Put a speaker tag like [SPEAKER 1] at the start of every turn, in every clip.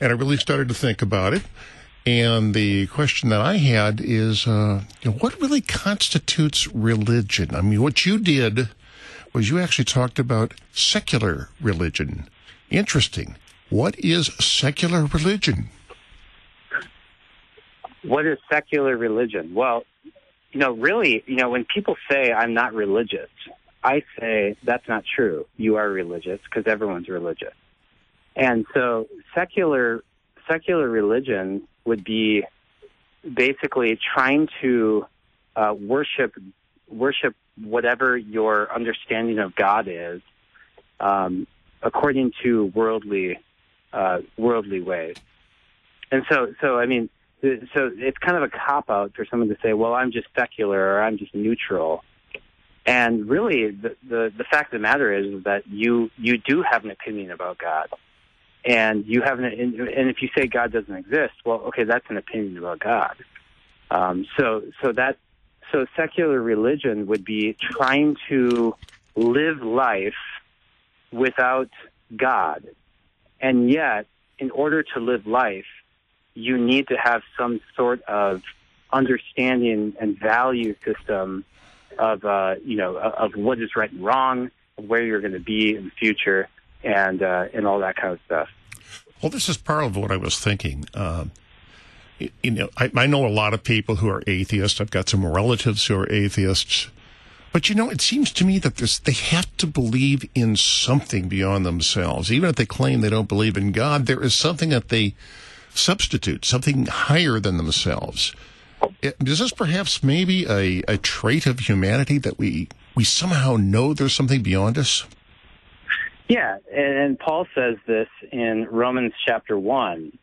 [SPEAKER 1] and I really started to think about it. And the question that I had is, uh, you know, what really constitutes religion? I mean, what you did was you actually talked about secular religion. Interesting. What is secular religion?
[SPEAKER 2] What is secular religion? Well, you know, really, you know, when people say I'm not religious, I say that's not true. You are religious because everyone's religious. And so secular secular religion would be basically trying to uh, worship worship whatever your understanding of God is, um, according to worldly uh, worldly ways. And so, so I mean, so it's kind of a cop out for someone to say, "Well, I'm just secular or I'm just neutral." And really, the, the the fact of the matter is that you you do have an opinion about God and you have an and if you say God doesn't exist, well, okay, that's an opinion about God. Um, so so that so secular religion would be trying to live life without God, and yet in order to live life, you need to have some sort of understanding and value system of uh, you know of what is right and wrong, of where you're going to be in the future, and uh, and all that kind of stuff.
[SPEAKER 1] Well, this is part of what I was thinking. Uh, you know, I, I know a lot of people who are atheists. I've got some relatives who are atheists. But you know, it seems to me that this, they have to believe in something beyond themselves. Even if they claim they don't believe in God, there is something that they substitute, something higher than themselves. Is this perhaps maybe a, a trait of humanity that we, we somehow know there's something beyond us?
[SPEAKER 2] Yeah, and Paul says this in Romans chapter 1,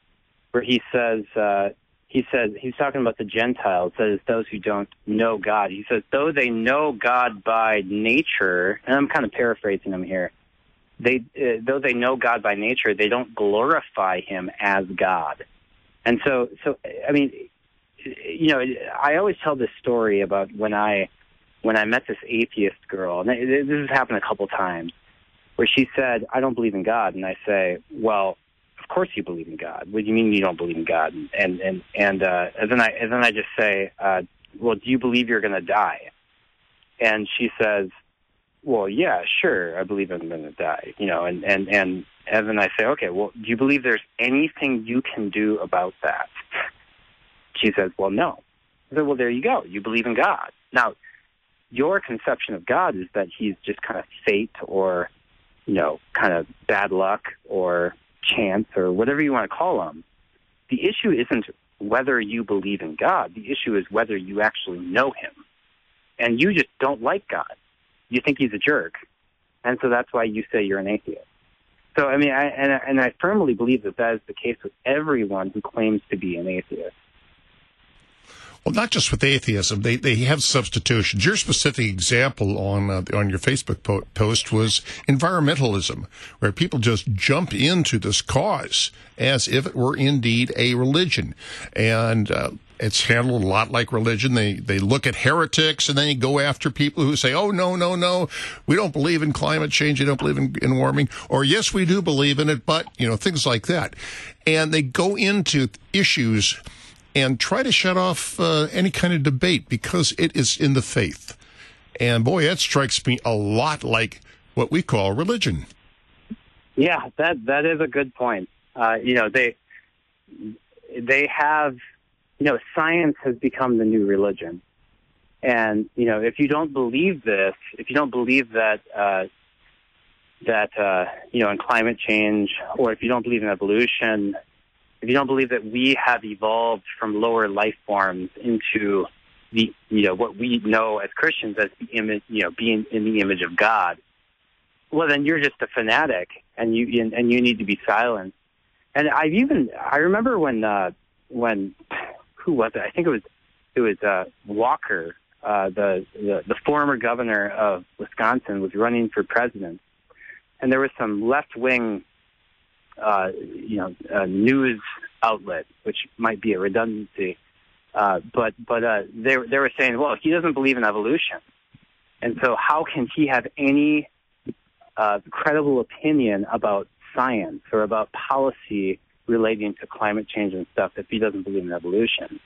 [SPEAKER 2] where he says, uh, he says, he's talking about the Gentiles, says those who don't know God. He says, though they know God by nature, and I'm kind of paraphrasing him here, they, uh, though they know God by nature, they don't glorify him as God. And so, so, I mean, you know, I always tell this story about when I, when I met this atheist girl, and this has happened a couple times where she said, I don't believe in God. And I say, well, of course you believe in God. What do you mean you don't believe in God? And, and, and, uh, and then I, and then I just say, uh, well, do you believe you're going to die? And she says, well, yeah, sure. I believe I'm going to die, you know, and, and, and, and then I say, okay, well, do you believe there's anything you can do about that? She says, well, no. I said, well, there you go. You believe in God. Now, your conception of God is that he's just kind of fate or you know, kind of bad luck or chance or whatever you want to call them. The issue isn't whether you believe in God. The issue is whether you actually know Him. And you just don't like God. You think He's a jerk. And so that's why you say you're an atheist. So, I mean, I, and, and I firmly believe that that is the case with everyone who claims to be an atheist.
[SPEAKER 1] Well, not just with atheism, they they have substitutions. Your specific example on uh, on your Facebook po- post was environmentalism, where people just jump into this cause as if it were indeed a religion, and uh, it's handled a lot like religion. They they look at heretics and then they go after people who say, "Oh no, no, no, we don't believe in climate change. We don't believe in, in warming," or "Yes, we do believe in it," but you know things like that, and they go into issues and try to shut off uh, any kind of debate because it is in the faith. And boy, that strikes me a lot like what we call religion.
[SPEAKER 2] Yeah, that that is a good point. Uh, you know, they they have, you know, science has become the new religion, and you know, if you don't believe this, if you don't believe that uh, that uh, you know in climate change, or if you don't believe in evolution, if you don't believe that we have evolved from lower life forms into the you know what we know as Christians as the image you know being in the image of God, well then you're just a fanatic and you and you need to be silent. And I've even I remember when uh, when who was it? I think it was it was uh, Walker, uh, the, the the former governor of Wisconsin, was running for president, and there was some left wing uh, you know, a news outlet, which might be a redundancy. Uh, but but uh, they they were saying, well, he doesn't believe in evolution, and so how can he have any uh, credible opinion about science or about policy relating to climate change and stuff if he doesn't believe in evolution.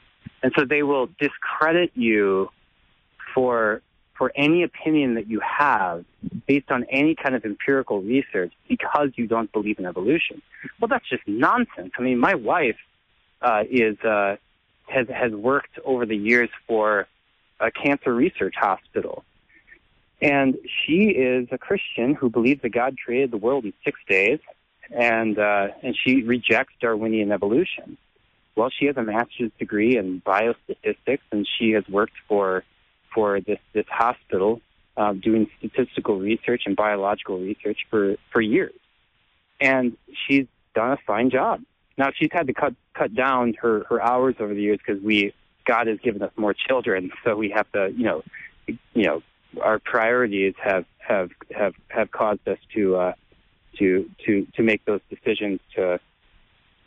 [SPEAKER 2] And so they will discredit you for for any opinion that you have based on any kind of empirical research because you don't believe in evolution. Well, that's just nonsense. I mean, my wife uh, is uh, has has worked over the years for a cancer research hospital, and she is a Christian who believes that God created the world in six days, and uh, and she rejects Darwinian evolution. Well, she has a master's degree in biostatistics, and she has worked for for this this hospital uh, doing statistical research and biological research for for years, and she's done a fine job. Now she's had to cut cut down her her hours over the years because we God has given us more children, so we have to you know you know our priorities have have have have caused us to uh, to to to make those decisions to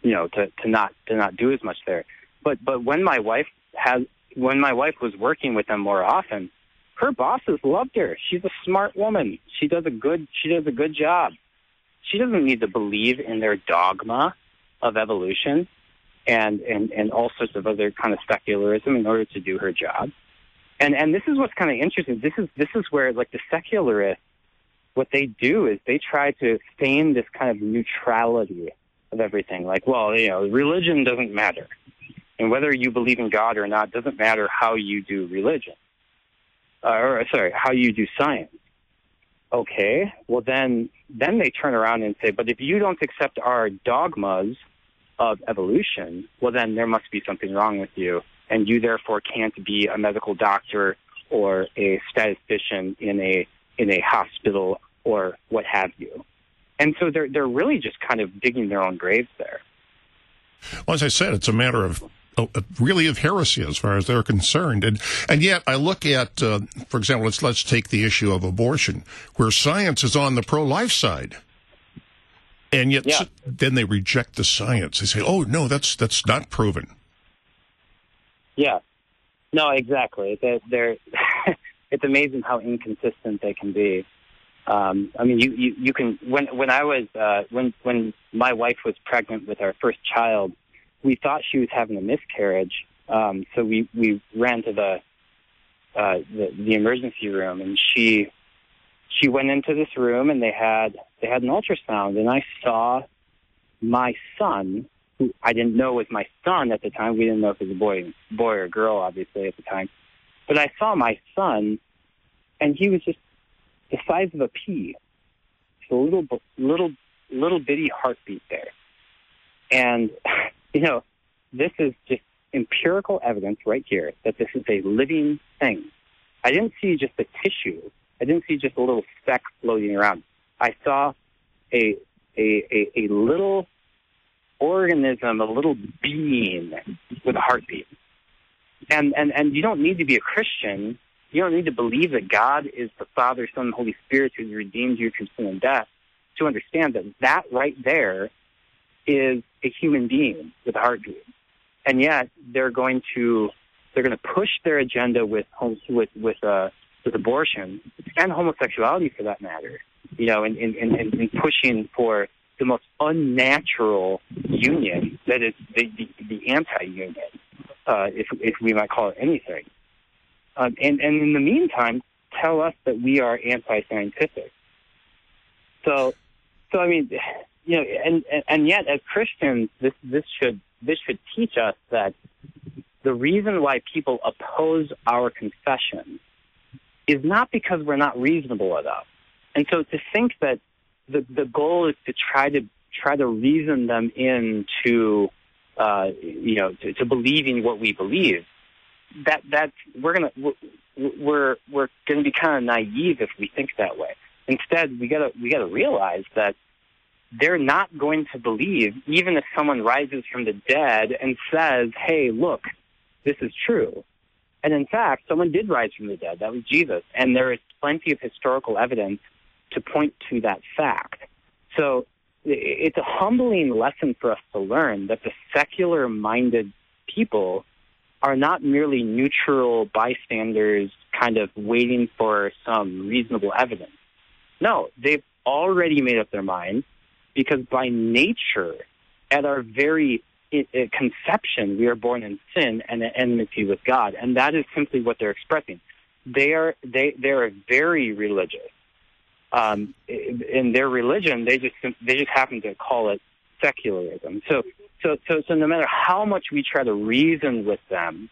[SPEAKER 2] you know to to not to not do as much there. But but when my wife has when my wife was working with them more often, her bosses loved her. She's a smart woman. She does a good she does a good job. She doesn't need to believe in their dogma of evolution and, and, and all sorts of other kind of secularism in order to do her job. And and this is what's kind of interesting. This is this is where like the secularists what they do is they try to feign this kind of neutrality of everything. Like, well, you know, religion doesn't matter. And whether you believe in God or not doesn't matter how you do religion. Uh, or sorry, how you do science. Okay, well then, then they turn around and say, but if you don't accept our dogmas of evolution, well then there must be something wrong with you, and you therefore can't be a medical doctor or a statistician in a in a hospital or what have you. And so they're they're really just kind of digging their own graves there.
[SPEAKER 1] Well, as I said, it's a matter of really of heresy as far as they're concerned. And and yet I look at, uh, for example, let's let's take the issue of abortion, where science is on the pro-life side, and yet yeah. then they reject the science. They say, "Oh no, that's that's not proven."
[SPEAKER 2] Yeah, no, exactly. They're, they're it's amazing how inconsistent they can be. Um, I mean, you, you you can when when I was uh, when when my wife was pregnant with our first child we thought she was having a miscarriage. Um, so we, we ran to the, uh, the, the emergency room and she, she went into this room and they had, they had an ultrasound and I saw my son, who I didn't know was my son at the time. We didn't know if it was a boy, boy or girl, obviously at the time. But I saw my son and he was just the size of a pea. Just a little, little, little bitty heartbeat there. And you know, this is just empirical evidence right here that this is a living thing. I didn't see just a tissue. I didn't see just a little speck floating around. I saw a a, a, a little organism, a little being with a heartbeat. And, and, and you don't need to be a Christian. You don't need to believe that God is the Father, Son, and Holy Spirit who redeemed you from sin and death to understand that that right there is a human being with a heartbeat, and yet they're going to they're going to push their agenda with with with uh, with abortion and homosexuality for that matter. You know, and in, in, in pushing for the most unnatural union that is the, the, the anti-union, uh, if if we might call it anything. Um, and and in the meantime, tell us that we are anti-scientific. So, so I mean, you know, and, and yet as Christians, this, this should, this should teach us that the reason why people oppose our confession is not because we're not reasonable enough. And so to think that the, the goal is to try to try to reason them into, uh, you know, to, to believing what we believe, that that we're gonna we're we're gonna be kind of naive if we think that way. Instead, we gotta we gotta realize that they're not going to believe, even if someone rises from the dead and says, hey, look, this is true. And in fact, someone did rise from the dead. That was Jesus. And there is plenty of historical evidence to point to that fact. So it's a humbling lesson for us to learn that the secular minded people are not merely neutral bystanders kind of waiting for some reasonable evidence. No, they've already made up their minds because by nature, at our very conception, we are born in sin and an enmity with God, and that is simply what they're expressing. They are they they are very religious. Um, in their religion, they just they just happen to call it secularism. So so so so no matter how much we try to reason with them,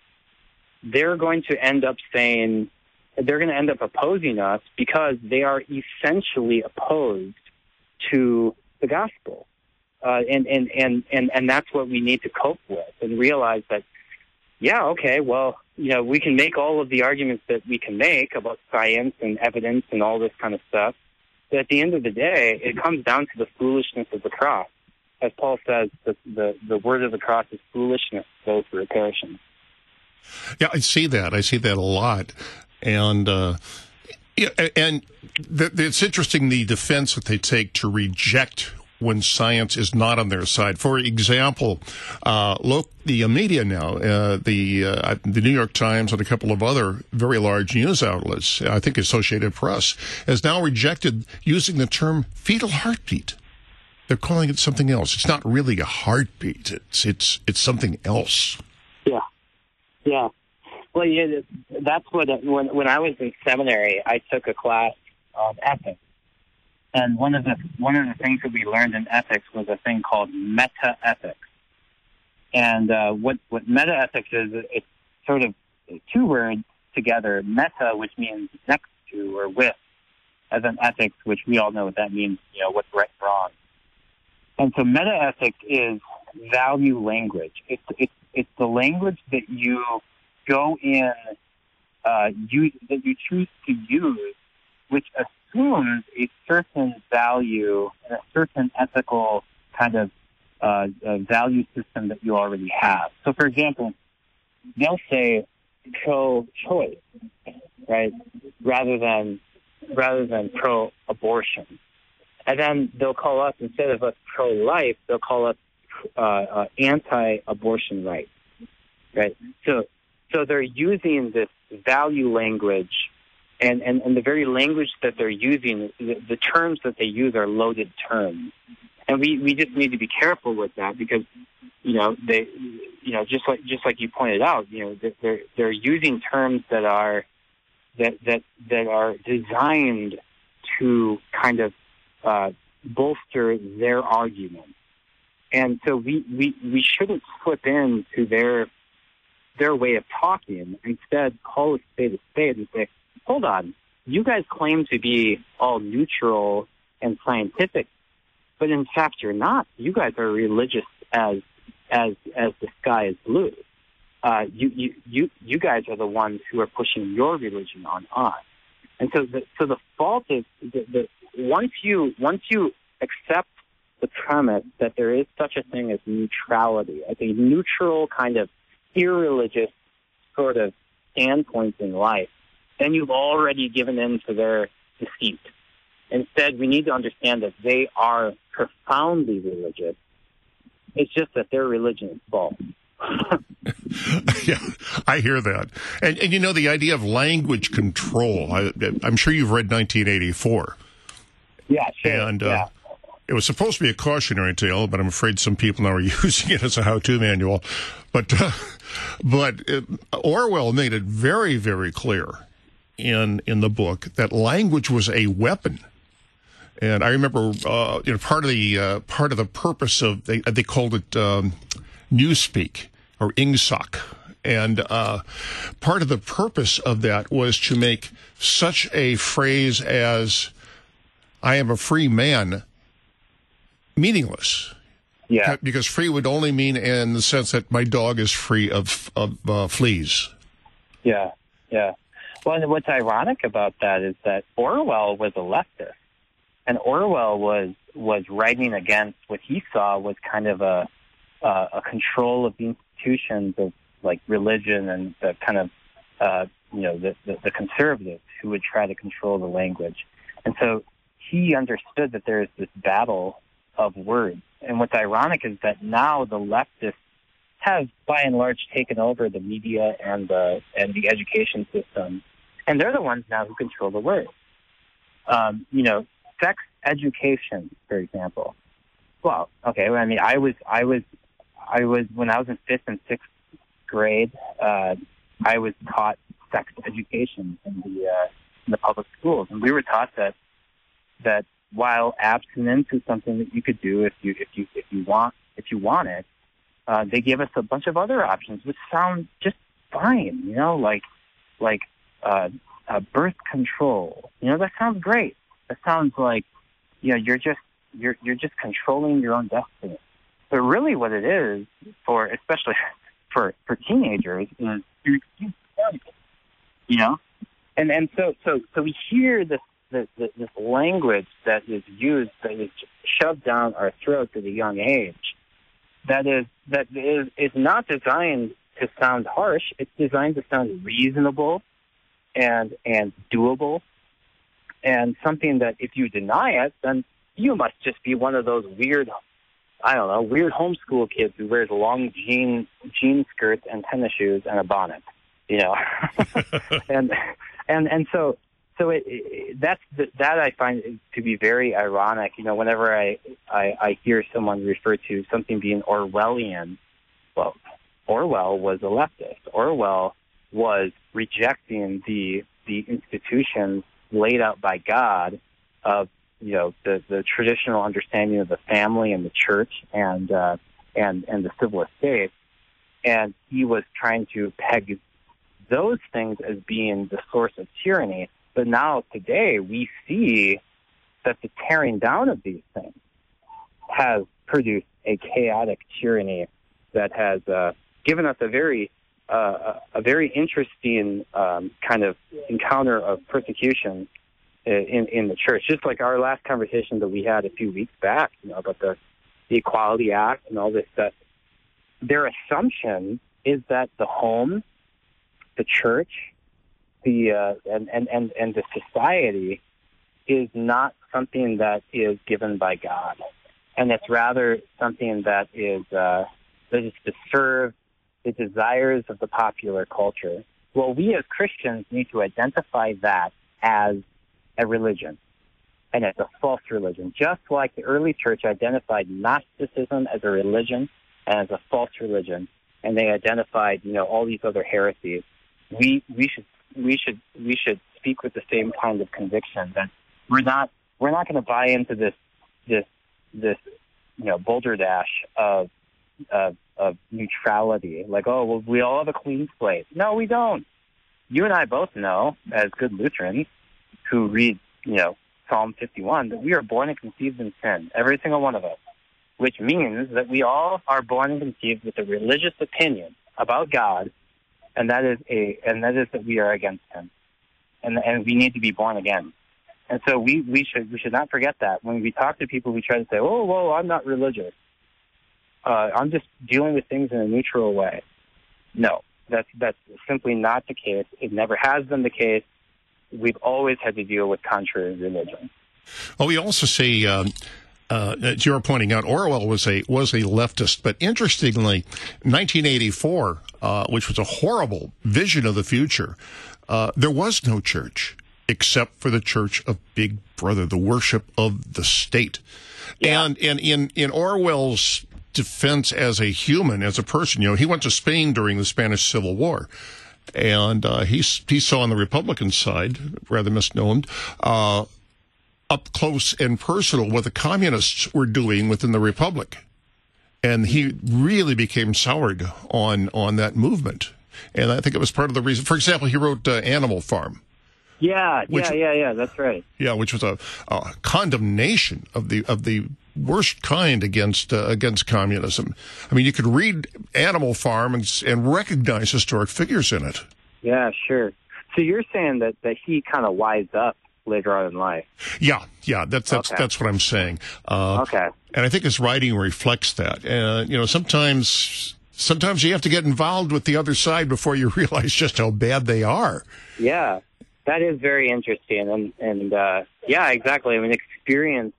[SPEAKER 2] they're going to end up saying they're going to end up opposing us because they are essentially opposed to the gospel. Uh, and, and, and, and, and that's what we need to cope with and realize that, yeah, okay, well, you know, we can make all of the arguments that we can make about science and evidence and all this kind of stuff. But at the end of the day, it comes down to the foolishness of the cross. As Paul says, the, the, the word of the cross is foolishness to those who are perishing.
[SPEAKER 1] Yeah, I see that. I see that a lot. And, uh, yeah, and it's interesting the defense that they take to reject when science is not on their side. For example, uh, look, the media now, uh, the uh, the New York Times and a couple of other very large news outlets, I think Associated Press, has now rejected using the term fetal heartbeat. They're calling it something else. It's not really a heartbeat. It's it's it's something else.
[SPEAKER 2] Yeah, yeah. Well, yeah, that's what when when I was in seminary, I took a class on ethics and one of the one of the things that we learned in ethics was a thing called meta ethics. And uh, what what meta ethics is, it's sort of two words together. Meta, which means next to or with, as an ethics, which we all know what that means. You know what's right wrong. And so meta ethics is value language. It's it's it's the language that you go in, uh, that you choose to use, which assumes a certain value and a certain ethical kind of uh, value system that you already have. So, for example, they'll say pro-choice, right, rather than rather than pro-abortion, and then they'll call us instead of us pro-life, they'll call us uh, uh, anti-abortion rights, right? So, so they're using this value language and, and, and the very language that they're using, the, the terms that they use are loaded terms. And we, we just need to be careful with that because, you know, they, you know, just like, just like you pointed out, you know, they're, they're using terms that are, that, that, that are designed to kind of, uh, bolster their argument. And so we, we, we shouldn't slip into their, their way of talking. Instead, call a spade a spade and say, hold on, you guys claim to be all neutral and scientific, but in fact you're not. You guys are religious as as as the sky is blue. Uh, you, you you you guys are the ones who are pushing your religion on us. And so the so the fault is the, the once you once you accept the premise that there is such a thing as neutrality, as a neutral kind of irreligious sort of standpoint in life, then you've already given in to their deceit. Instead, we need to understand that they are profoundly religious. It's just that their religion is false.
[SPEAKER 1] yeah, I hear that. And, and you know, the idea of language control, I, am sure you've read 1984.
[SPEAKER 2] Yeah, sure.
[SPEAKER 1] And uh,
[SPEAKER 2] yeah.
[SPEAKER 1] It was supposed to be a cautionary tale, but I'm afraid some people now are using it as a how to manual. But, uh, but it, Orwell made it very, very clear in in the book that language was a weapon. And I remember, uh, you know, part of the uh, part of the purpose of they they called it um, newspeak or ingsoc, and uh, part of the purpose of that was to make such a phrase as "I am a free man" meaningless.
[SPEAKER 2] Yeah,
[SPEAKER 1] because free would only mean in the sense that my dog is free of of uh, fleas.
[SPEAKER 2] Yeah, yeah. Well, what's ironic about that is that Orwell was a leftist, and Orwell was was writing against what he saw was kind of a uh, a control of the institutions of like religion and the kind of uh, you know the, the the conservatives who would try to control the language, and so he understood that there is this battle of words. And what's ironic is that now the leftists have, by and large, taken over the media and the and the education system and they're the ones now who control the words. Um, you know, sex education, for example. well, okay. I mean, I was, I was, I was when I was in fifth and sixth grade. Uh, I was taught sex education in the uh, in the public schools, and we were taught that that while abstinence is something that you could do if you if you if you want if you want it, uh, they give us a bunch of other options which sound just fine. You know, like like uh, uh, birth control. You know, that sounds great. That sounds like you know you're just you're you're just controlling your own destiny. But really, what it is for especially for for teenagers is you you know, and and so so so we hear this this, this language that is used that is shoved down our throats at a young age. That is that is is not designed to sound harsh. It's designed to sound reasonable and and doable, and something that if you deny it, then you must just be one of those weird, I don't know, weird homeschool kids who wears long jean jean skirts and tennis shoes and a bonnet, you know, and and and so so it, it, that's the, that I find to be very ironic. You know, whenever I, I I hear someone refer to something being Orwellian, well, Orwell was a leftist. Orwell was rejecting the the institutions laid out by God of you know the the traditional understanding of the family and the church and uh, and and the civil estate, and he was trying to peg those things as being the source of tyranny. But now today we see that the tearing down of these things has produced a chaotic tyranny that has uh, given us a very uh, a very interesting um, kind of encounter of persecution in in the church. Just like our last conversation that we had a few weeks back, you know, about the the Equality Act and all this stuff. Their assumption is that the home, the church, the uh, and, and and and the society is not something that is given by God, and it's rather something that is uh, that is to serve the desires of the popular culture. Well, we as Christians need to identify that as a religion and as a false religion, just like the early church identified Gnosticism as a religion and as a false religion, and they identified, you know, all these other heresies. We we should we should we should speak with the same kind of conviction that we're not we're not going to buy into this this this you know boulder dash of of, of neutrality. Like, oh, well, we all have a clean slate. No, we don't. You and I both know, as good Lutherans who read, you know, Psalm 51, that we are born and conceived in sin, every single one of us, which means that we all are born and conceived with a religious opinion about God, and that is a, and that is that we are against Him, and and we need to be born again. And so we, we should we should not forget that when we talk to people, we try to say, "Oh, well, I'm not religious." uh, I'm just dealing with things in a neutral way. No, that's that's simply not the case. It never has been the case. We've always had to deal with contrary religion.
[SPEAKER 1] Well, we also see. Um, uh, as you're pointing out, Orwell was a was a leftist, but interestingly, 1984, uh, which was a horrible vision of the future, uh, there was no church except for the Church of Big Brother, the worship of the state. Yeah. And and in in Orwell's defense as a human, as a person. You know, he went to Spain during the Spanish Civil War. And uh, he, he saw on the Republican side, rather misnomed, uh, up close and personal what the communists were doing within the Republic. And he really became soured on, on that movement. And I think it was part of the reason. For example, he wrote uh, Animal Farm.
[SPEAKER 2] Yeah, which, yeah, yeah, yeah. That's right.
[SPEAKER 1] Yeah, which was a, a condemnation of the of the worst kind against uh, against communism. I mean, you could read Animal Farm and, and recognize historic figures in it.
[SPEAKER 2] Yeah, sure. So you're saying that that he kind of wised up later on in life.
[SPEAKER 1] Yeah, yeah, that's that's okay. that's what I'm saying.
[SPEAKER 2] Uh, okay.
[SPEAKER 1] And I think his writing reflects that. Uh, you know, sometimes sometimes you have to get involved with the other side before you realize just how bad they are.
[SPEAKER 2] Yeah, that is very interesting, and and uh, yeah, exactly. I mean, experience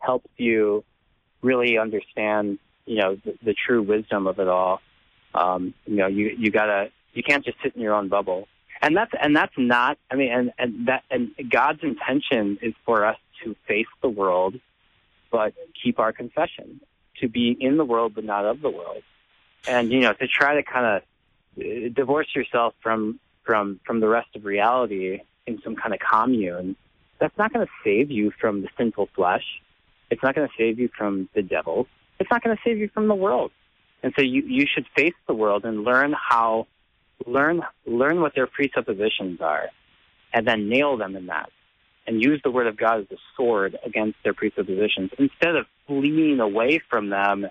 [SPEAKER 2] helps you really understand, you know, the, the true wisdom of it all. Um, you know, you you gotta you can't just sit in your own bubble, and that's and that's not. I mean, and and that and God's intention is for us to face the world, but keep our confession. to be in the world but not of the world. And you know, to try to kind of uh, divorce yourself from from from the rest of reality in some kind of commune, that's not going to save you from the sinful flesh. It's not going to save you from the devil. It's not going to save you from the world. And so you you should face the world and learn how learn learn what their presuppositions are, and then nail them in that and use the word of God as a sword against their presuppositions instead of fleeing away from them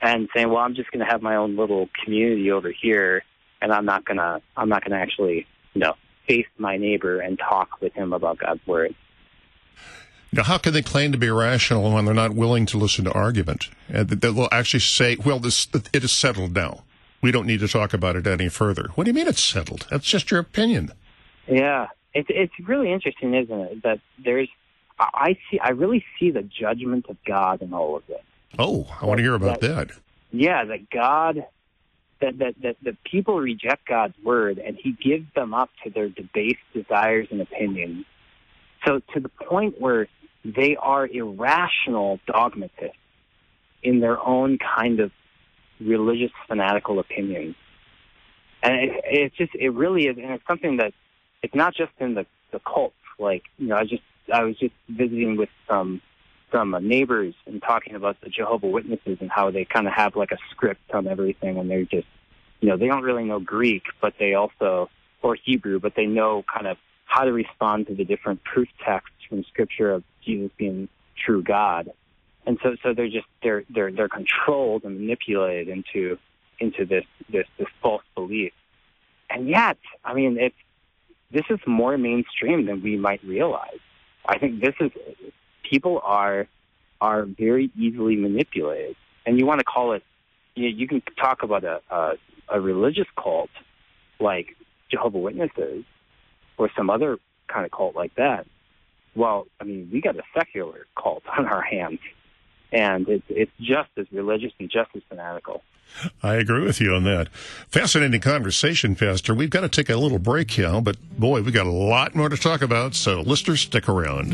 [SPEAKER 2] and saying, "Well, I'm just going to have my own little community over here, and I'm not gonna I'm not gonna actually you know face my neighbor and talk with him about God's word."
[SPEAKER 1] Now, how can they claim to be rational when they're not willing to listen to argument? And they'll actually say, "Well, this it is settled now. We don't need to talk about it any further." What do you mean it's settled? That's just your opinion.
[SPEAKER 2] Yeah, it's it's really interesting, isn't it? That there's I see I really see the judgment of God in all of this.
[SPEAKER 1] Oh, I want to hear about that, that.
[SPEAKER 2] Yeah, that God that, that that that people reject God's word and He gives them up to their debased desires and opinions. So to the point where they are irrational dogmatists in their own kind of religious fanatical opinions. And it, it's just, it really is, and it's something that it's not just in the the cults. Like you know, I just I was just visiting with some some uh, neighbors and talking about the Jehovah Witnesses and how they kind of have like a script on everything, and they're just you know they don't really know Greek, but they also or Hebrew, but they know kind of how to respond to the different proof texts from Scripture of Jesus being true God. And so, so they're just they're they're they're controlled and manipulated into into this this this false belief. And yet, I mean, it's this is more mainstream than we might realize. I think this is people are are very easily manipulated, and you want to call it. You, know, you can talk about a, a a religious cult like Jehovah Witnesses or some other kind of cult like that. Well, I mean, we got a secular cult on our hands, and it's it's just as religious and just as fanatical.
[SPEAKER 1] I agree with you on that. Fascinating conversation, Pastor. We've got to take a little break now, but boy, we've got a lot more to talk about, so listeners, stick around.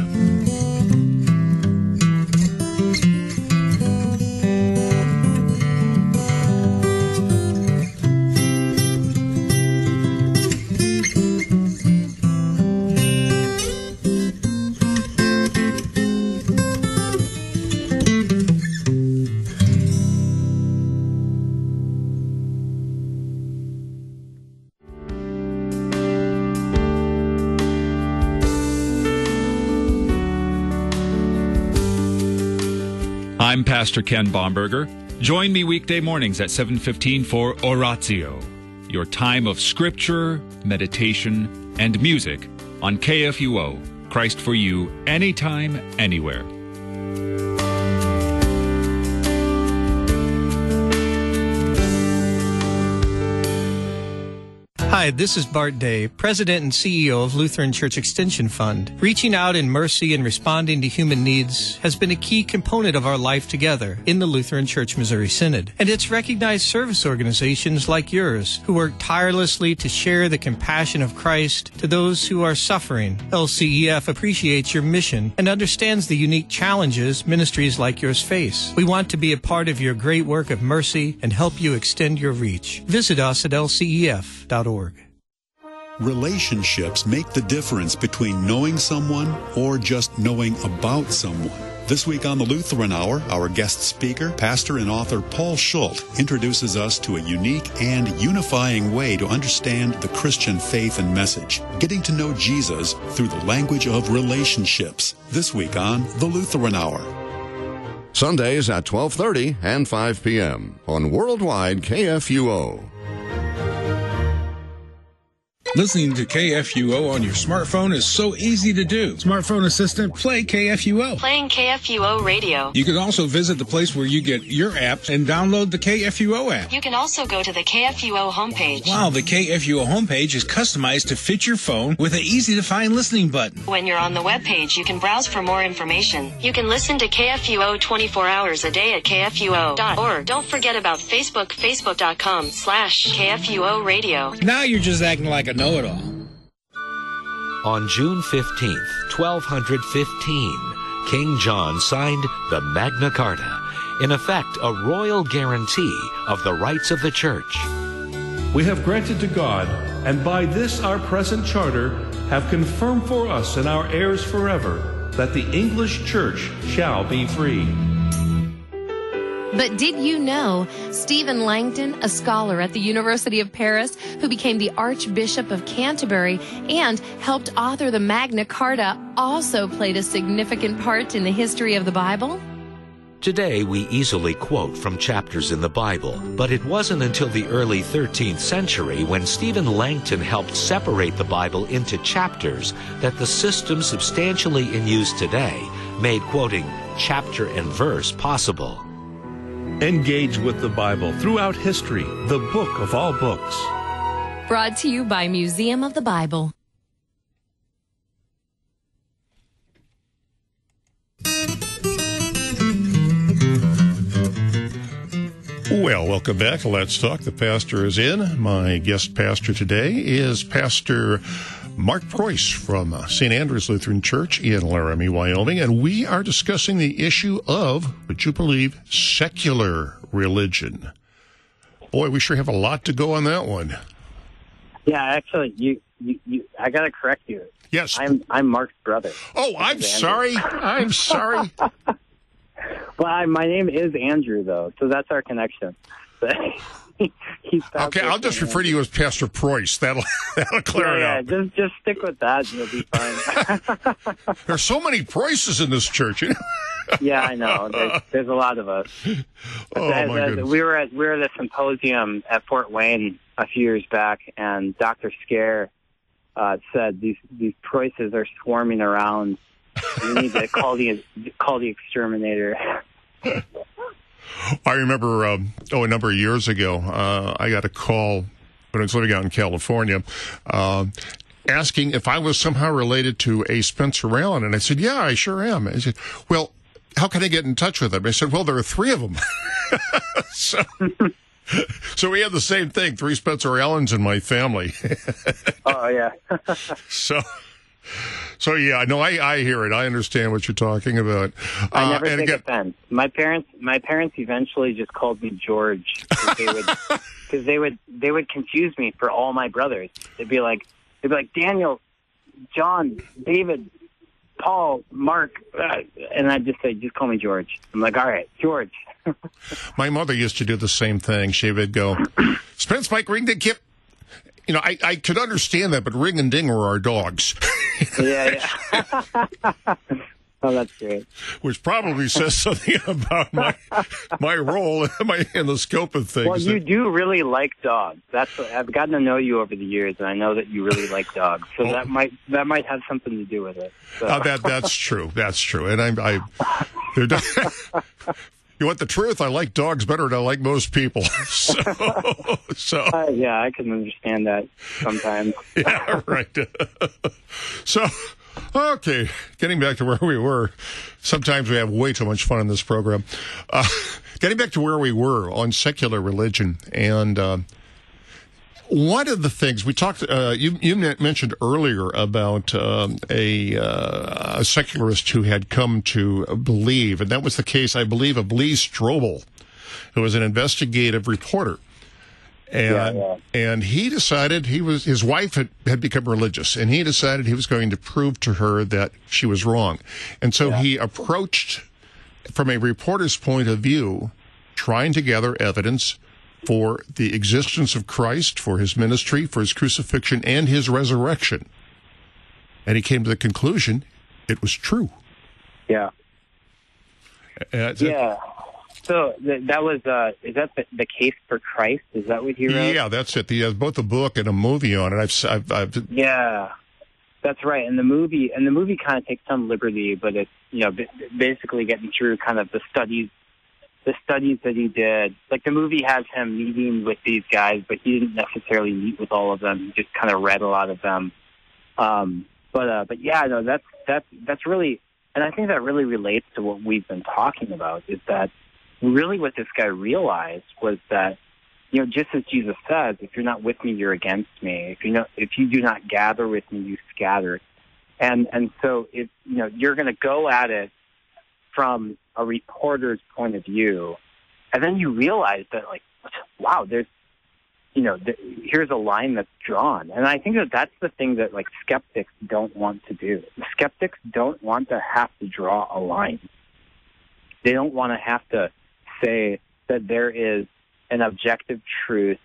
[SPEAKER 3] Pastor Ken Bomberger. Join me weekday mornings at 7:15 for Oratio, your time of scripture, meditation, and music on KFUO. Christ for you anytime anywhere.
[SPEAKER 4] Hi, this is Bart Day, President and CEO of Lutheran Church Extension Fund. Reaching out in mercy and responding to human needs has been a key component of our life together in the Lutheran Church Missouri Synod. And it's recognized service organizations like yours who work tirelessly to share the compassion of Christ to those who are suffering. LCEF appreciates your mission and understands the unique challenges ministries like yours face. We want to be a part of your great work of mercy and help you extend your reach. Visit us at lcef.org.
[SPEAKER 5] Relationships make the difference between knowing someone or just knowing about someone. This week on the Lutheran Hour, our guest speaker, pastor and author Paul Schuldt introduces us to a unique and unifying way to understand the Christian faith and message, getting to know Jesus through the language of relationships. This week on the Lutheran Hour.
[SPEAKER 6] Sundays at 12:30 and 5 p.m. on Worldwide KFUO.
[SPEAKER 7] Listening to KFUO on your smartphone is so easy to do.
[SPEAKER 8] Smartphone assistant, play KFUO.
[SPEAKER 9] Playing KFUO radio.
[SPEAKER 7] You can also visit the place where you get your apps and download the KFUO app.
[SPEAKER 9] You can also go to the KFUO homepage.
[SPEAKER 7] Wow, the KFUO homepage is customized to fit your phone with an easy to find listening button.
[SPEAKER 9] When you're on the webpage, you can browse for more information. You can listen to KFUO 24 hours a day at KFUO.org. Don't forget about Facebook, facebook.com slash KFUO radio.
[SPEAKER 8] Now you're just acting like a know it all.
[SPEAKER 10] On June 15th, 1215, King John signed the Magna Carta. in effect a royal guarantee of the rights of the church.
[SPEAKER 11] We have granted to God, and by this our present charter, have confirmed for us and our heirs forever, that the English church shall be free.
[SPEAKER 12] But did you know Stephen Langton, a scholar at the University of Paris who became the Archbishop of Canterbury and helped author the Magna Carta, also played a significant part in the history of the Bible?
[SPEAKER 10] Today, we easily quote from chapters in the Bible, but it wasn't until the early 13th century when Stephen Langton helped separate the Bible into chapters that the system substantially in use today made quoting chapter and verse possible.
[SPEAKER 11] Engage with the Bible throughout history, the book of all books.
[SPEAKER 12] Brought to you by Museum of the Bible.
[SPEAKER 1] Well, welcome back to Let's Talk. The pastor is in. My guest pastor today is Pastor Mark Preuss from uh, St. Andrew's Lutheran Church in Laramie, Wyoming, and we are discussing the issue of, would you believe, secular religion. Boy, we sure have a lot to go on that one.
[SPEAKER 2] Yeah, actually, you, you, you I got to correct you.
[SPEAKER 1] Yes,
[SPEAKER 2] I'm I'm Mark's brother.
[SPEAKER 1] Oh, I'm sorry. I'm sorry.
[SPEAKER 2] well, I, my name is Andrew, though, so that's our connection.
[SPEAKER 1] okay, I'll just refer to you as Pastor Preuss. That'll that'll clear
[SPEAKER 2] yeah,
[SPEAKER 1] it
[SPEAKER 2] yeah,
[SPEAKER 1] up.
[SPEAKER 2] Just just stick with that, and you'll be fine.
[SPEAKER 1] There's so many Preusses in this church. You know?
[SPEAKER 2] yeah, I know. There's, there's a lot of us.
[SPEAKER 1] Oh,
[SPEAKER 2] As-
[SPEAKER 1] my
[SPEAKER 2] as-
[SPEAKER 1] goodness.
[SPEAKER 2] we were at we were at a symposium at Fort Wayne a few years back, and Dr. Scaer uh, said these these Preusses are swarming around. We need to call the call the exterminator.
[SPEAKER 1] I remember, um, oh, a number of years ago, uh, I got a call when I was living out in California, uh, asking if I was somehow related to a Spencer Allen. And I said, yeah, I sure am. I said, well, how can I get in touch with him? I said, well, there are three of them. so, so we had the same thing, three Spencer Allens in my family.
[SPEAKER 2] oh yeah.
[SPEAKER 1] so, so yeah, no, I, I hear it. I understand what you're talking about.
[SPEAKER 2] I
[SPEAKER 1] Uh,
[SPEAKER 2] never
[SPEAKER 1] and
[SPEAKER 2] take
[SPEAKER 1] again,
[SPEAKER 2] offense. My parents, my parents eventually just called me George because they would, because they would, they would confuse me for all my brothers. They'd be like, they'd be like Daniel, John, David, Paul, Mark, uh, and I'd just say, just call me George. I'm like, all right, George.
[SPEAKER 1] My mother used to do the same thing. She would go, Spence, Mike, Ring, Ding, Kip. You know, I, I could understand that, but Ring and Ding were our dogs,
[SPEAKER 2] yeah, yeah. oh, that's great.
[SPEAKER 1] which probably says something about my my role in, my, the scope of things.
[SPEAKER 2] Well, you do really like dogs. That's what, I've gotten to know you over the years, and I know that you really like dogs. So that might that might have something to do with it. So.
[SPEAKER 1] Uh, that that's true. That's true. And I'm I they're you want the truth? I like dogs better than I like most people. So, so
[SPEAKER 2] Uh, yeah, I can understand that sometimes.
[SPEAKER 1] yeah, right. so, okay, getting back to where we were. Sometimes we have way too much fun in this program. Uh, getting back to where we were on secular religion and. Uh, one of the things we talked, uh, you, you mentioned earlier about um, a, uh, a secularist who had come to believe, and that was the case, I believe, of Lee Strobel, who was an investigative reporter. And
[SPEAKER 2] Yeah,
[SPEAKER 1] and he decided he was his wife had, had become religious, and he decided he was going to prove to her that she was wrong, and so he approached from a reporter's point of view, trying to gather evidence for the existence of Christ, for his ministry, for his crucifixion, and his resurrection. And he came to the conclusion it was true.
[SPEAKER 2] Yeah.
[SPEAKER 1] Uh,
[SPEAKER 2] Yeah. So th- that was uh, is that the, the case for Christ? Is that what you wrote?
[SPEAKER 1] yeah, that's it. He has both a book and a movie on it. I've, I've, I've
[SPEAKER 2] Yeah, that's right. And the movie and the movie kind of takes some liberty, but it's you know b- basically getting through kind of the studies, the studies that he did. Like the movie has him meeting with these guys, but he didn't necessarily meet with all of them. He just kind of read a lot of them. Um, but uh, but yeah, no, that's that's that's really, and I think that really relates to what we've been talking about. Is that really what this guy realized was that you know, just as Jesus says, if you're not with me, you're against me. If you know, if you do not gather with me, you scatter. And and so if you know, you're going to go at it from a reporter's point of view, and then you realize that like, wow, there's you know, th- here's a line that's drawn. And I think that that's the thing that like skeptics don't want to do. Skeptics don't want to have to draw a line. They don't want to have to say that there is an objective truth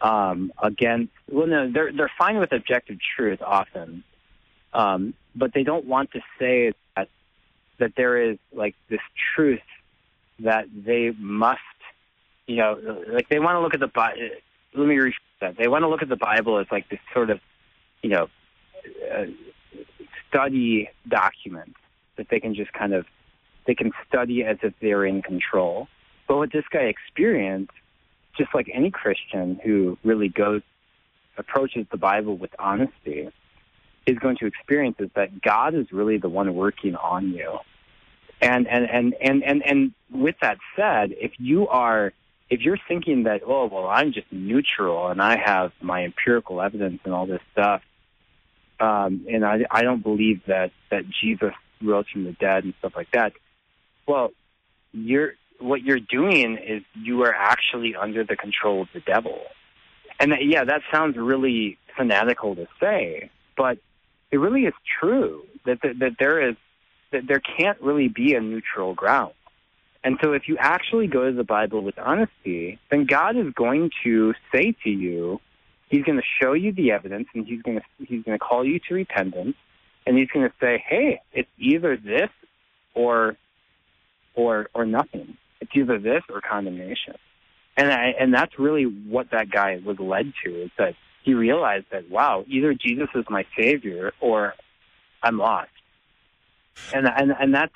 [SPEAKER 2] um, against. Well, no, they're they're fine with objective truth often, um, but they don't want to say that there is like this truth that they must, you know, like they want to look at the Bible. let me rephrase that. They want to look at the Bible as like this sort of, you know, uh, study document that they can just kind of they can study as if they're in control. But what this guy experienced, just like any Christian who really goes approaches the Bible with honesty, is going to experience is that God is really the one working on you. And and and and and, and with that said, if you are if you're thinking that, oh, well, I'm just neutral and I have my empirical evidence and all this stuff, um, and I, I don't believe that, that Jesus rose from the dead and stuff like that, well, you're, what you're doing is you are actually under the control of the devil. And that, yeah, that sounds really fanatical to say, but it really is true that, that, that there is, that there can't really be a neutral ground. And so if you actually go to the Bible with honesty, then God is going to say to you, He's going to show you the evidence and He's going to, He's going to call you to repentance. And He's going to say, hey, it's either this or, or, or nothing. It's either this or condemnation. And I, and that's really what that guy was led to is that he realized that, wow, either Jesus is my savior or I'm lost. And, and, and that's,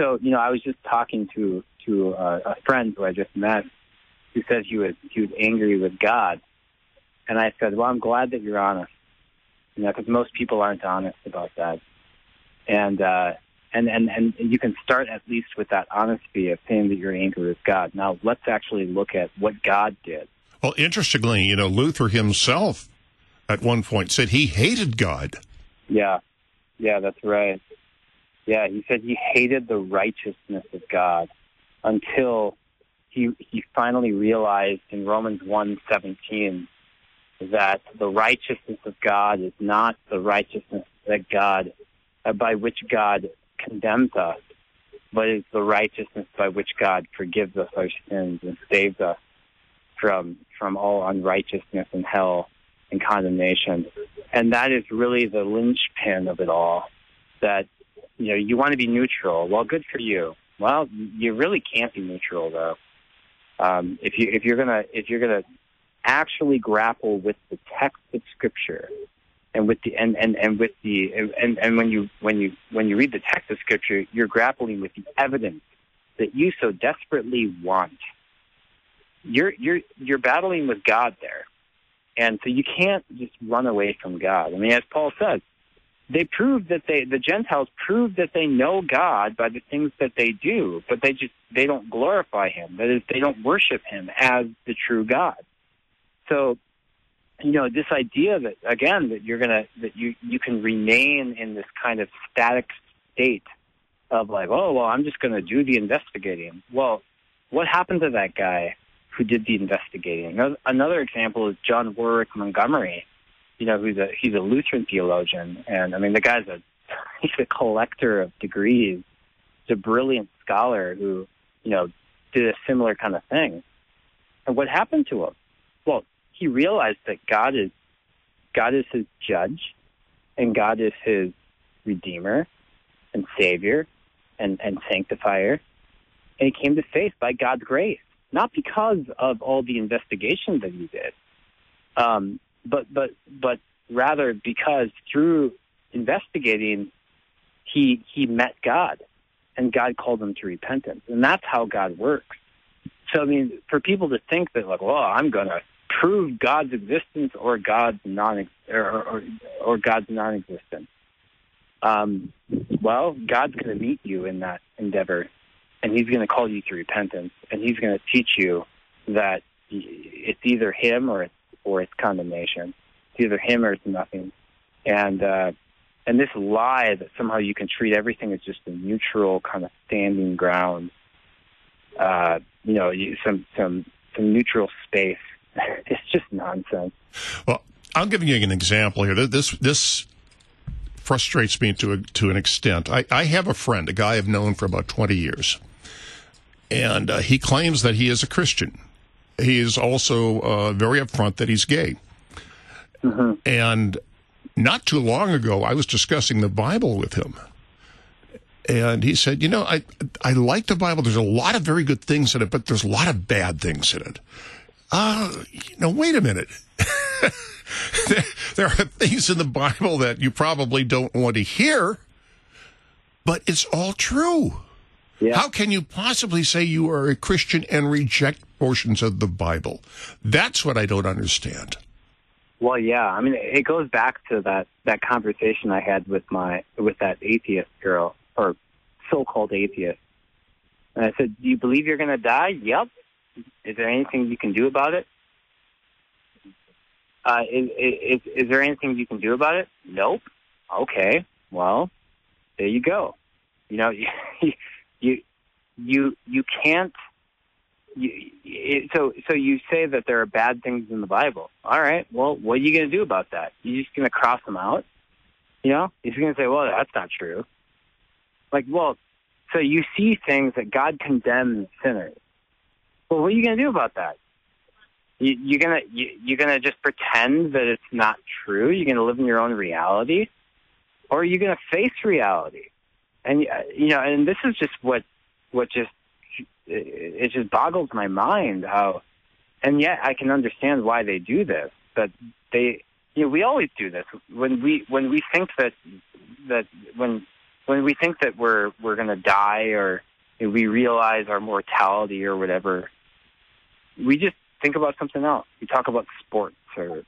[SPEAKER 2] so you know, I was just talking to to a, a friend who I just met, who says he was he was angry with God, and I said, "Well, I'm glad that you're honest, you know, because most people aren't honest about that, and uh, and and and you can start at least with that honesty of saying that you're angry with God. Now, let's actually look at what God did.
[SPEAKER 1] Well, interestingly, you know, Luther himself at one point said he hated God.
[SPEAKER 2] Yeah, yeah, that's right. Yeah, he said he hated the righteousness of God until he he finally realized in Romans 1:17 that the righteousness of God is not the righteousness that God uh, by which God condemns us, but is the righteousness by which God forgives us our sins and saves us from from all unrighteousness and hell and condemnation. And that is really the linchpin of it all. That you know, you want to be neutral. Well, good for you. Well, you really can't be neutral though. Um, if you if you're gonna if you're gonna actually grapple with the text of Scripture and with the and, and, and with the and, and when you when you when you read the text of Scripture, you're grappling with the evidence that you so desperately want. You're you're you're battling with God there, and so you can't just run away from God. I mean, as Paul says, they prove that they the Gentiles prove that they know God by the things that they do, but they just they don't glorify him. That is, they don't worship him as the true God. So, you know, this idea that again that you're gonna that you you can remain in this kind of static state of like, oh well, I'm just gonna do the investigating. Well, what happened to that guy who did the investigating? Another example is John Warwick Montgomery you know, who's a he's a Lutheran theologian, and I mean the guy's a he's a collector of degrees. He's a brilliant scholar who, you know, did a similar kind of thing. And what happened to him? Well, he realized that God is God is his judge, and God is his redeemer and savior and, and sanctifier. And he came to faith by God's grace, not because of all the investigation that he did, um, but but but rather because through investigating, he he met God, and God called him to repentance, and that's how God works. So I mean, for people to think that like, well, I'm to prove God's existence or God's non or, or, or God's non-existence. Um, well, God's going to meet you in that endeavor, and He's going to call you to repentance, and He's going to teach you that it's either Him or it's or it's condemnation. It's either him or it's nothing. And uh, and this lie that somehow you can treat everything as just a neutral kind of standing ground, uh, you know, some some some neutral space. it's just nonsense.
[SPEAKER 1] Well, I'll give you an example here. This this frustrates me to a, to an extent. I, I have a friend, a guy I've known for about twenty years, and uh, he claims that he is a Christian. He is also uh, very upfront that he's gay.
[SPEAKER 2] Mm-hmm.
[SPEAKER 1] And not too long ago, I was discussing the Bible with him. And he said, you know, I, I like the Bible. There's a lot of very good things in it, but there's a lot of bad things in it. Uh, you know, wait a minute. there, there are things in the Bible that you probably don't want to hear, but it's all true.
[SPEAKER 2] Yeah.
[SPEAKER 1] How can you possibly say you are a Christian and reject portions of the Bible? That's what I don't understand.
[SPEAKER 2] Well, yeah. I mean, it goes back to that that conversation I had with my with that atheist girl or so-called atheist. And I said, "Do you believe you're going to die?" Yep. Is there anything you can do about it? Uh, is, is is there anything you can do about it? Nope. Okay. Well, there you go. You know, you you you, can't you, it, so so you say that there are bad things in the Bible. All right. Well, what are you going to do about that? You're just going to cross them out? You know, you're going to say, "Well, that's not true." Like, well, so you see things that God condemns sinners. Well, what are you going to do about that? You, you're gonna you, you're gonna just pretend that it's not true. You're gonna live in your own reality, or are you gonna face reality? And uh, you know, and this is just what what just it just boggles my mind how, and yet I can understand why they do this. That they, you know, we always do this when we when we think that that when when we think that we're we're going to die or we realize our mortality or whatever, we just think about something else. We talk about sports or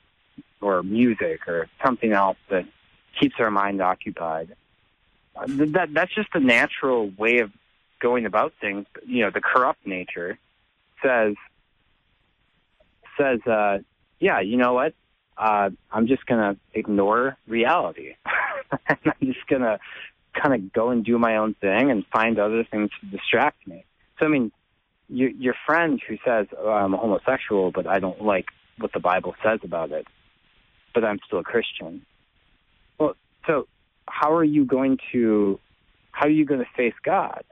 [SPEAKER 2] or music or something else that keeps our mind occupied. That that's just a natural way of going about things, you know, the corrupt nature says says, uh, yeah, you know what? Uh, I'm just gonna ignore reality. and I'm just gonna kind of go and do my own thing and find other things to distract me. So I mean, your your friend who says oh, I'm a homosexual, but I don't like what the Bible says about it, but I'm still a Christian. Well, so how are you going to how are you going to face God?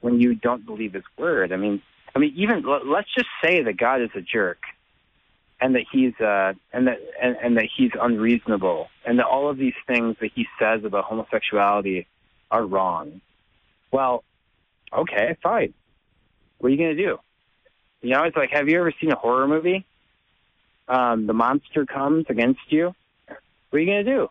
[SPEAKER 2] when you don't believe his word. I mean, I mean, even let's just say that God is a jerk, and that he's uh, and that and, and that he's unreasonable, and that all of these things that he says about homosexuality are wrong. Well, okay, fine. What are you going to do? You know, it's like, have you ever seen a horror movie? Um, the monster comes against you. What are you going to do?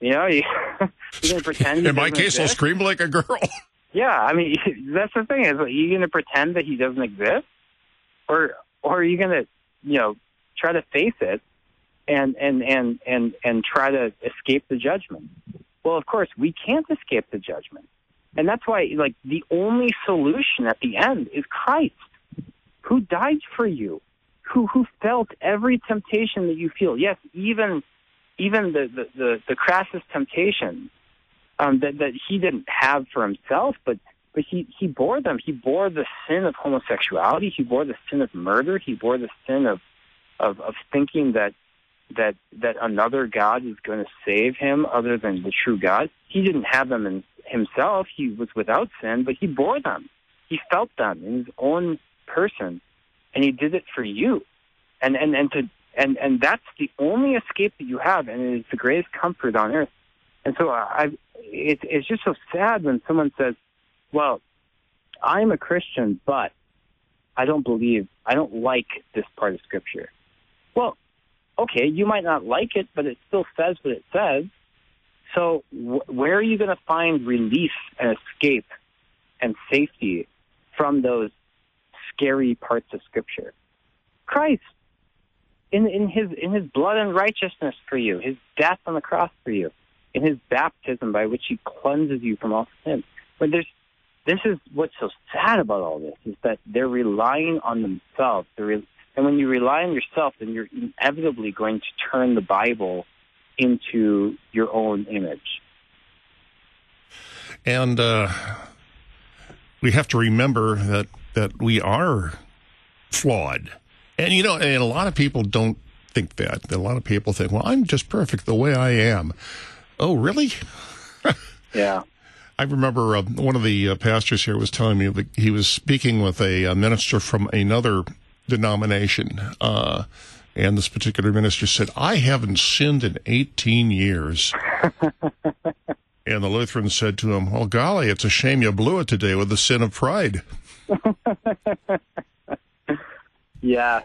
[SPEAKER 2] You know, you, are going to pretend.
[SPEAKER 1] In my case, exist? I'll scream like a girl.
[SPEAKER 2] Yeah, I mean that's the thing is, are you going to pretend that he doesn't exist, or or are you going to, you know, try to face it, and and and and and try to escape the judgment? Well, of course, we can't escape the judgment, and that's why, like, the only solution at the end is Christ, who died for you, who who felt every temptation that you feel. Yes, even even the the the, the crassest temptation um, that that he didn't have for himself, but but he he bore them. He bore the sin of homosexuality. He bore the sin of murder. He bore the sin of of, of thinking that that that another God is going to save him other than the true God. He didn't have them in himself. He was without sin, but he bore them. He felt them in his own person, and he did it for you. And and and to and and that's the only escape that you have, and it is the greatest comfort on earth. And so uh, I, it, it's just so sad when someone says, "Well, I'm a Christian, but I don't believe, I don't like this part of Scripture." Well, okay, you might not like it, but it still says what it says. So wh- where are you going to find relief and escape and safety from those scary parts of Scripture? Christ. In, in his in his blood and righteousness for you, his death on the cross for you in his baptism by which he cleanses you from all sin. But there's this is what's so sad about all this is that they're relying on themselves. Re- and when you rely on yourself, then you're inevitably going to turn the Bible into your own image.
[SPEAKER 1] and uh, we have to remember that that we are flawed, and you know, and a lot of people don't think that. A lot of people think, "Well, I'm just perfect the way I am." Oh, really?
[SPEAKER 2] yeah.
[SPEAKER 1] I remember uh, one of the uh, pastors here was telling me that he was speaking with a, a minister from another denomination. Uh, and this particular minister said, I haven't sinned in 18 years. and the Lutheran said to him, Well, golly, it's a shame you blew it today with the sin of pride.
[SPEAKER 2] yeah.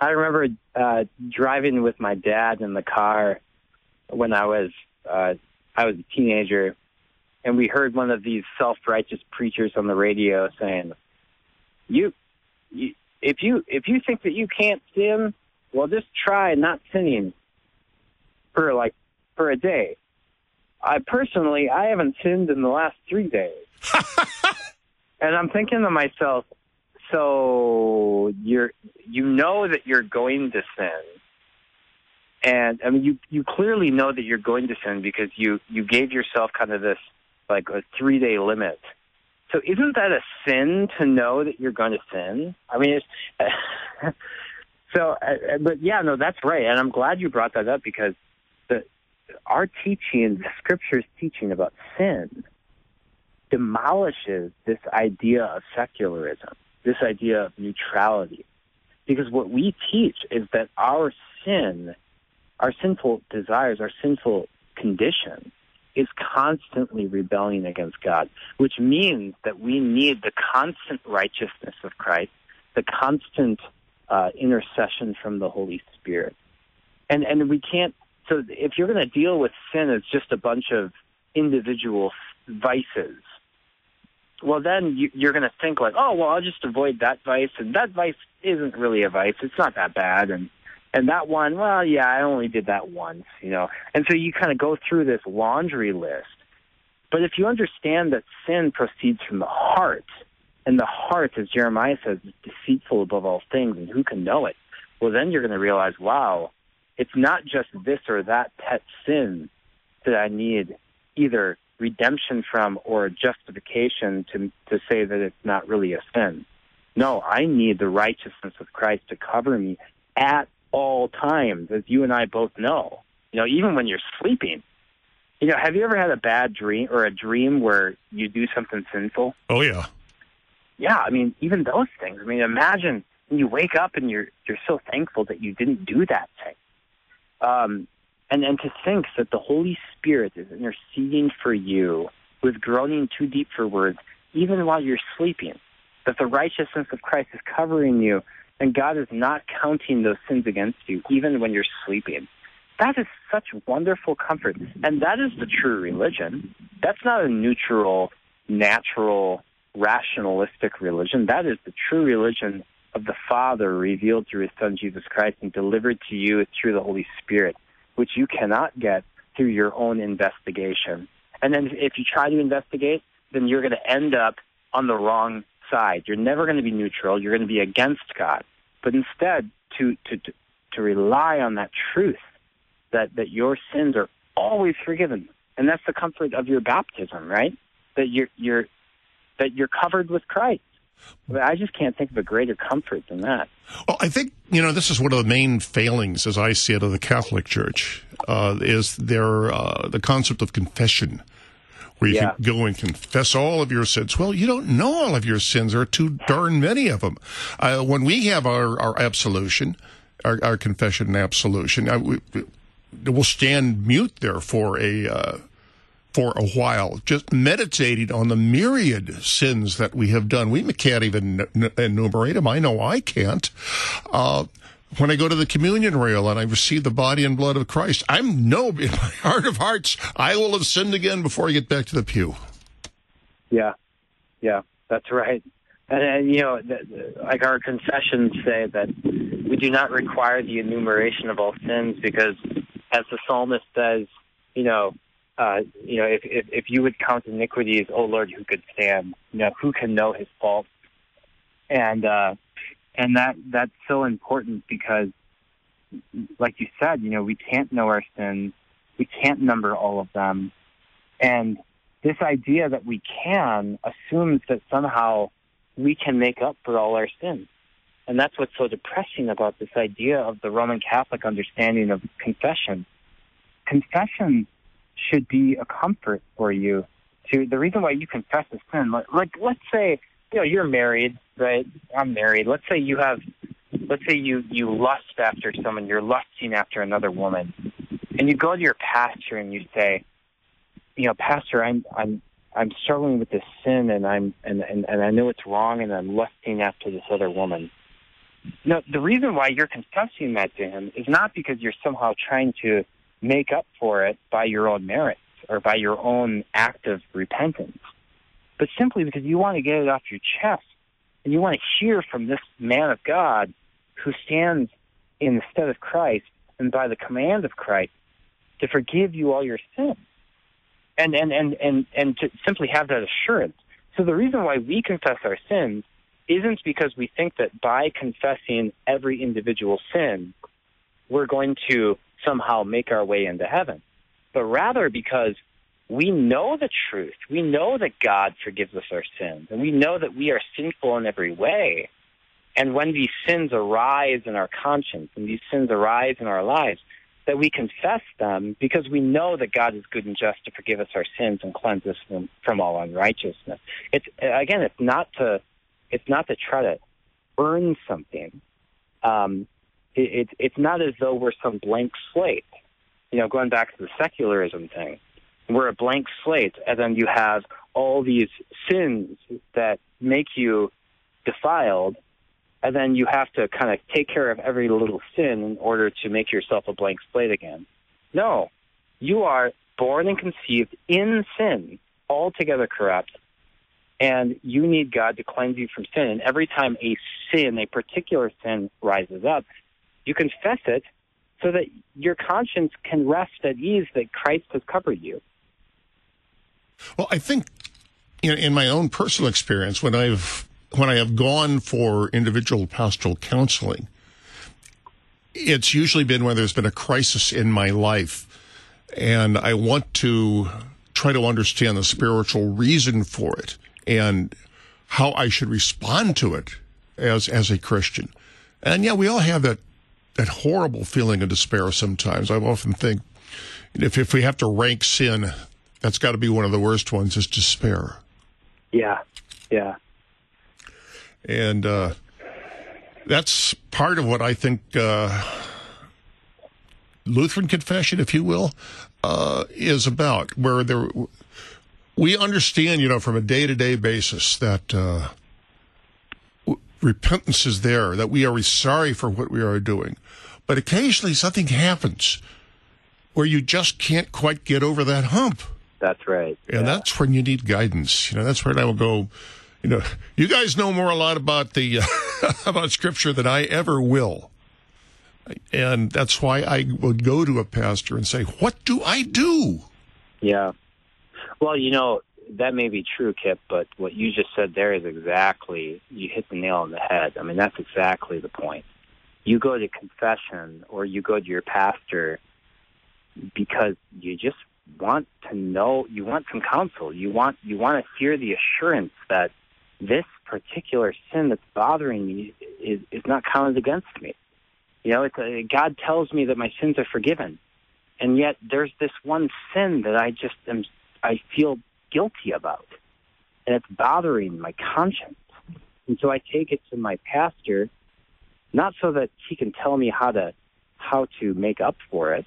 [SPEAKER 2] I remember uh, driving with my dad in the car when I was uh, I was a teenager, and we heard one of these self-righteous preachers on the radio saying, "You, you if you if you think that you can't sin, well, just try not sinning for like for a day." I personally, I haven't sinned in the last three days, and I'm thinking to myself, so you're you know that you're going to sin and I mean, you you clearly know that you're going to sin because you you gave yourself kind of this like a three day limit. So isn't that a sin to know that you're going to sin? I mean, it's so. Uh, but yeah, no, that's right, and I'm glad you brought that up because the our teaching, the scripture's teaching about sin, demolishes this idea of secularism, this idea of neutrality, because what we teach is that our sin our sinful desires, our sinful condition is constantly rebelling against God, which means that we need the constant righteousness of Christ, the constant uh, intercession from the Holy Spirit. And, and we can't, so if you're going to deal with sin as just a bunch of individual vices, well, then you, you're going to think like, oh, well, I'll just avoid that vice, and that vice isn't really a vice. It's not that bad, and and that one, well, yeah, I only did that once, you know. And so you kind of go through this laundry list. But if you understand that sin proceeds from the heart, and the heart, as Jeremiah says, is deceitful above all things, and who can know it? Well, then you're going to realize, wow, it's not just this or that pet sin that I need either redemption from or justification to to say that it's not really a sin. No, I need the righteousness of Christ to cover me at all times, as you and I both know. You know, even when you're sleeping. You know, have you ever had a bad dream or a dream where you do something sinful?
[SPEAKER 1] Oh yeah.
[SPEAKER 2] Yeah, I mean, even those things. I mean, imagine when you wake up and you're you're so thankful that you didn't do that thing. Um, and and to think that the Holy Spirit is interceding for you with groaning too deep for words, even while you're sleeping. That the righteousness of Christ is covering you and God is not counting those sins against you, even when you're sleeping. That is such wonderful comfort. And that is the true religion. That's not a neutral, natural, rationalistic religion. That is the true religion of the Father revealed through his Son Jesus Christ and delivered to you through the Holy Spirit, which you cannot get through your own investigation. And then if you try to investigate, then you're going to end up on the wrong side. You're never going to be neutral. You're going to be against God but instead to, to, to, rely on that truth that, that your sins are always forgiven. And that's the comfort of your baptism, right? That you're, you're, that you're covered with Christ. I just can't think of a greater comfort than that.
[SPEAKER 1] Well, I think you know this is one of the main failings, as I see it, of the Catholic Church, uh, is their uh, the concept of confession where you yeah. can go and confess all of your sins. Well, you don't know all of your sins. There are too darn many of them. Uh, when we have our, our absolution, our, our confession and absolution, uh, we, we'll stand mute there for a, uh, for a while, just meditating on the myriad sins that we have done. We can't even enumerate them. I know I can't. Uh, when I go to the communion rail and I receive the body and blood of Christ, I'm no, in my heart of hearts, I will have sinned again before I get back to the pew.
[SPEAKER 2] Yeah, yeah, that's right. And, and you know, like our confessions say that we do not require the enumeration of all sins because, as the psalmist says, you know, uh, you know, if, if if you would count iniquities, oh Lord, who could stand? You know, who can know his fault? And uh, and that that's so important because like you said you know we can't know our sins we can't number all of them and this idea that we can assumes that somehow we can make up for all our sins. And that's what's so depressing about this idea of the Roman Catholic understanding of confession. Confession should be a comfort for you. To the reason why you confess a sin, like, like let's say you know you're married, right? I'm married. Let's say you have, let's say you you lust after someone, you're lusting after another woman, and you go to your pastor and you say, you know, Pastor, I'm I'm I'm struggling with this sin and I'm and, and, and I know it's wrong and I'm lusting after this other woman. No, the reason why you're confessing that to him is not because you're somehow trying to make up for it by your own merits or by your own act of repentance, but simply because you want to get it off your chest and you want to hear from this man of God who stands in the stead of Christ and by the command of Christ to forgive you all your sins and and and and and to simply have that assurance. So the reason why we confess our sins isn't because we think that by confessing every individual sin, we're going to somehow make our way into heaven, but rather because we know the truth. We know that God forgives us our sins, and we know that we are sinful in every way. And when these sins arise in our conscience and these sins arise in our lives, that we confess them because we know that God is good and just to forgive us our sins and cleanse us from, from all unrighteousness. It's again, it's not to, it's not to try to earn something. Um, it, it, it's not as though we're some blank slate. You know, going back to the secularism thing, we're a blank slate, and then you have all these sins that make you defiled, and then you have to kind of take care of every little sin in order to make yourself a blank slate again. No, you are born and conceived in sin, altogether corrupt, and you need God to cleanse you from sin. And every time a sin, a particular sin, rises up, you confess it so that your conscience can rest at ease that Christ has covered you.
[SPEAKER 1] Well, I think know, in my own personal experience, when I've when I have gone for individual pastoral counseling, it's usually been when there's been a crisis in my life and I want to try to understand the spiritual reason for it and how I should respond to it as as a Christian. And yeah, we all have that that horrible feeling of despair sometimes. I often think if if we have to rank sin, that's got to be one of the worst ones is despair.
[SPEAKER 2] Yeah. Yeah.
[SPEAKER 1] And uh, that's part of what I think uh, Lutheran confession, if you will, uh, is about, where there we understand, you know, from a day to day basis that uh, repentance is there, that we are sorry for what we are doing, but occasionally something happens where you just can't quite get over that hump.
[SPEAKER 2] That's right.
[SPEAKER 1] And
[SPEAKER 2] yeah.
[SPEAKER 1] that's when you need guidance. You know, that's where I will go you know, you guys know more a lot about the uh, about Scripture than I ever will, and that's why I would go to a pastor and say, "What do I do?"
[SPEAKER 2] Yeah. Well, you know that may be true, Kip, but what you just said there is exactly you hit the nail on the head. I mean, that's exactly the point. You go to confession or you go to your pastor because you just want to know you want some counsel you want you want to hear the assurance that this particular sin that's bothering me is, is not counted against me. You know, it's a, God tells me that my sins are forgiven, and yet there's this one sin that I just am, I feel guilty about, and it's bothering my conscience. And so I take it to my pastor, not so that he can tell me how to how to make up for it,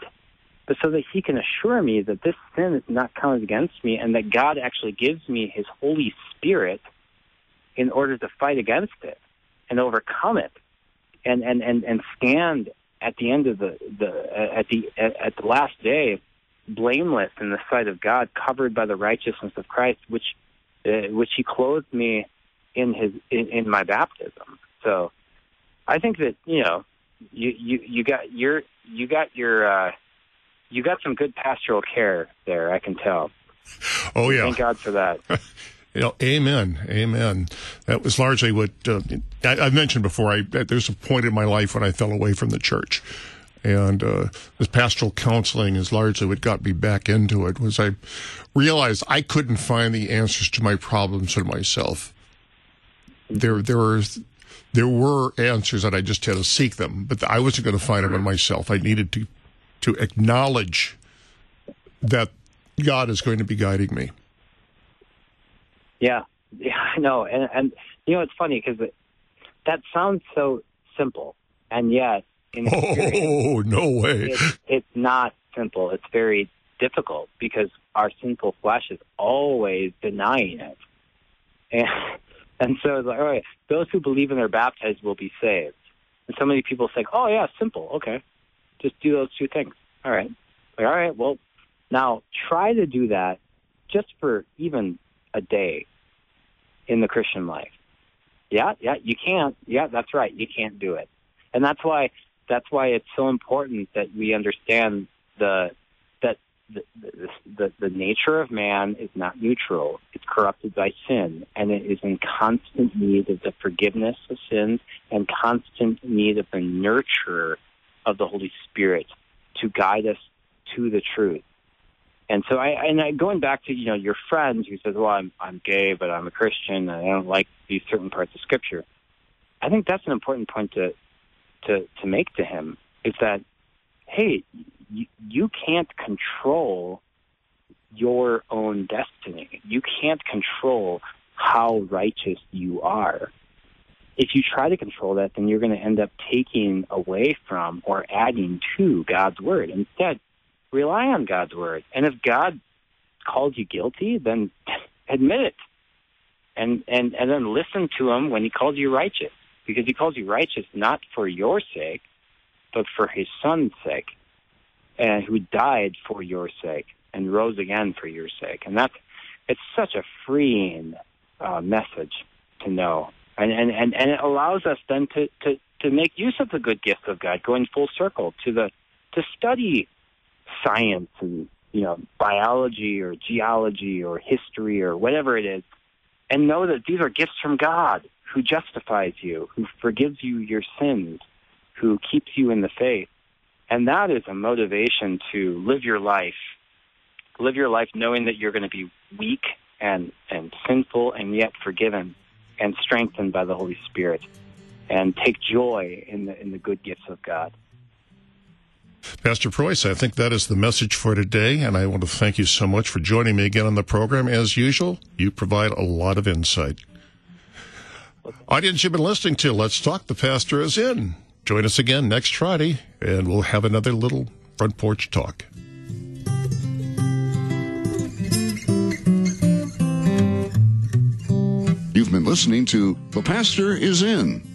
[SPEAKER 2] but so that he can assure me that this sin is not counted against me, and that God actually gives me His Holy Spirit in order to fight against it and overcome it and and and, and stand at the end of the, the at the at, at the last day blameless in the sight of God covered by the righteousness of Christ which uh, which he clothed me in his in, in my baptism so I think that you know you you you got your you got your uh you got some good pastoral care there I can tell
[SPEAKER 1] oh yeah
[SPEAKER 2] thank God for that
[SPEAKER 1] You know, amen, amen. That was largely what uh, I, have mentioned before. I there's a point in my life when I fell away from the church, and uh, this pastoral counseling is largely what got me back into it. Was I realized I couldn't find the answers to my problems for myself. There, there were there were answers that I just had to seek them, but I wasn't going to find them in myself. I needed to to acknowledge that God is going to be guiding me.
[SPEAKER 2] Yeah, yeah, I know, and and you know it's funny because that sounds so simple, and yet
[SPEAKER 1] oh no way,
[SPEAKER 2] it's, it's not simple. It's very difficult because our sinful flesh is always denying it, and and so it's like, all right, those who believe and are baptized will be saved. And so many people say, oh yeah, simple, okay, just do those two things. All right, like, all right, well, now try to do that just for even a day in the Christian life. Yeah, yeah, you can't. Yeah, that's right. You can't do it. And that's why that's why it's so important that we understand the that the, the, the, the nature of man is not neutral. It's corrupted by sin, and it is in constant need of the forgiveness of sins and constant need of the nurture of the Holy Spirit to guide us to the truth. And so I and I, going back to you know your friend who says, "Well, I'm I'm gay, but I'm a Christian, and I don't like these certain parts of Scripture." I think that's an important point to to to make to him is that, hey, you, you can't control your own destiny. You can't control how righteous you are. If you try to control that, then you're going to end up taking away from or adding to God's word. Instead, rely on God's word. And if God called you guilty, then admit it. And, and, and then listen to him when he calls you righteous. Because he calls you righteous not for your sake, but for his son's sake, and who died for your sake and rose again for your sake. And that's, it's such a freeing uh, message to know. And, and, and, and it allows us then to, to, to make use of the good gifts of God, going full circle to the, to study science and you know biology or geology or history or whatever it is and know that these are gifts from God who justifies you, who forgives you your sins, who keeps you in the faith. And that is a motivation to live your life, live your life knowing that you're going to be weak and, and sinful and yet forgiven and strengthened by the Holy Spirit and take joy in the, in the good gifts of God.
[SPEAKER 1] Pastor Preuss, I think that is the message for today, and I want to thank you so much for joining me again on the program. As usual, you provide a lot of insight. Audience you've been listening to, Let's Talk, the Pastor is in. Join us again next Friday, and we'll have another little front porch talk.
[SPEAKER 6] You've been listening to The Pastor is In